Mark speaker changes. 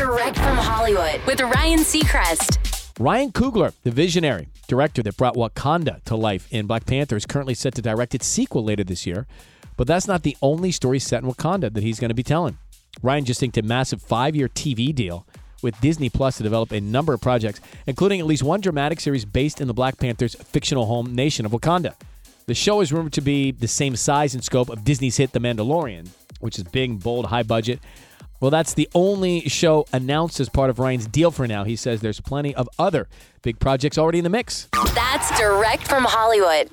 Speaker 1: Direct from Hollywood with Ryan Seacrest.
Speaker 2: Ryan Coogler, the visionary director that brought Wakanda to life in Black Panther, is currently set to direct its sequel later this year. But that's not the only story set in Wakanda that he's going to be telling. Ryan just inked a massive five year TV deal with Disney Plus to develop a number of projects, including at least one dramatic series based in the Black Panther's fictional home nation of Wakanda. The show is rumored to be the same size and scope of Disney's hit The Mandalorian, which is big, bold, high budget. Well, that's the only show announced as part of Ryan's deal for now. He says there's plenty of other big projects already in the mix.
Speaker 1: That's direct from Hollywood.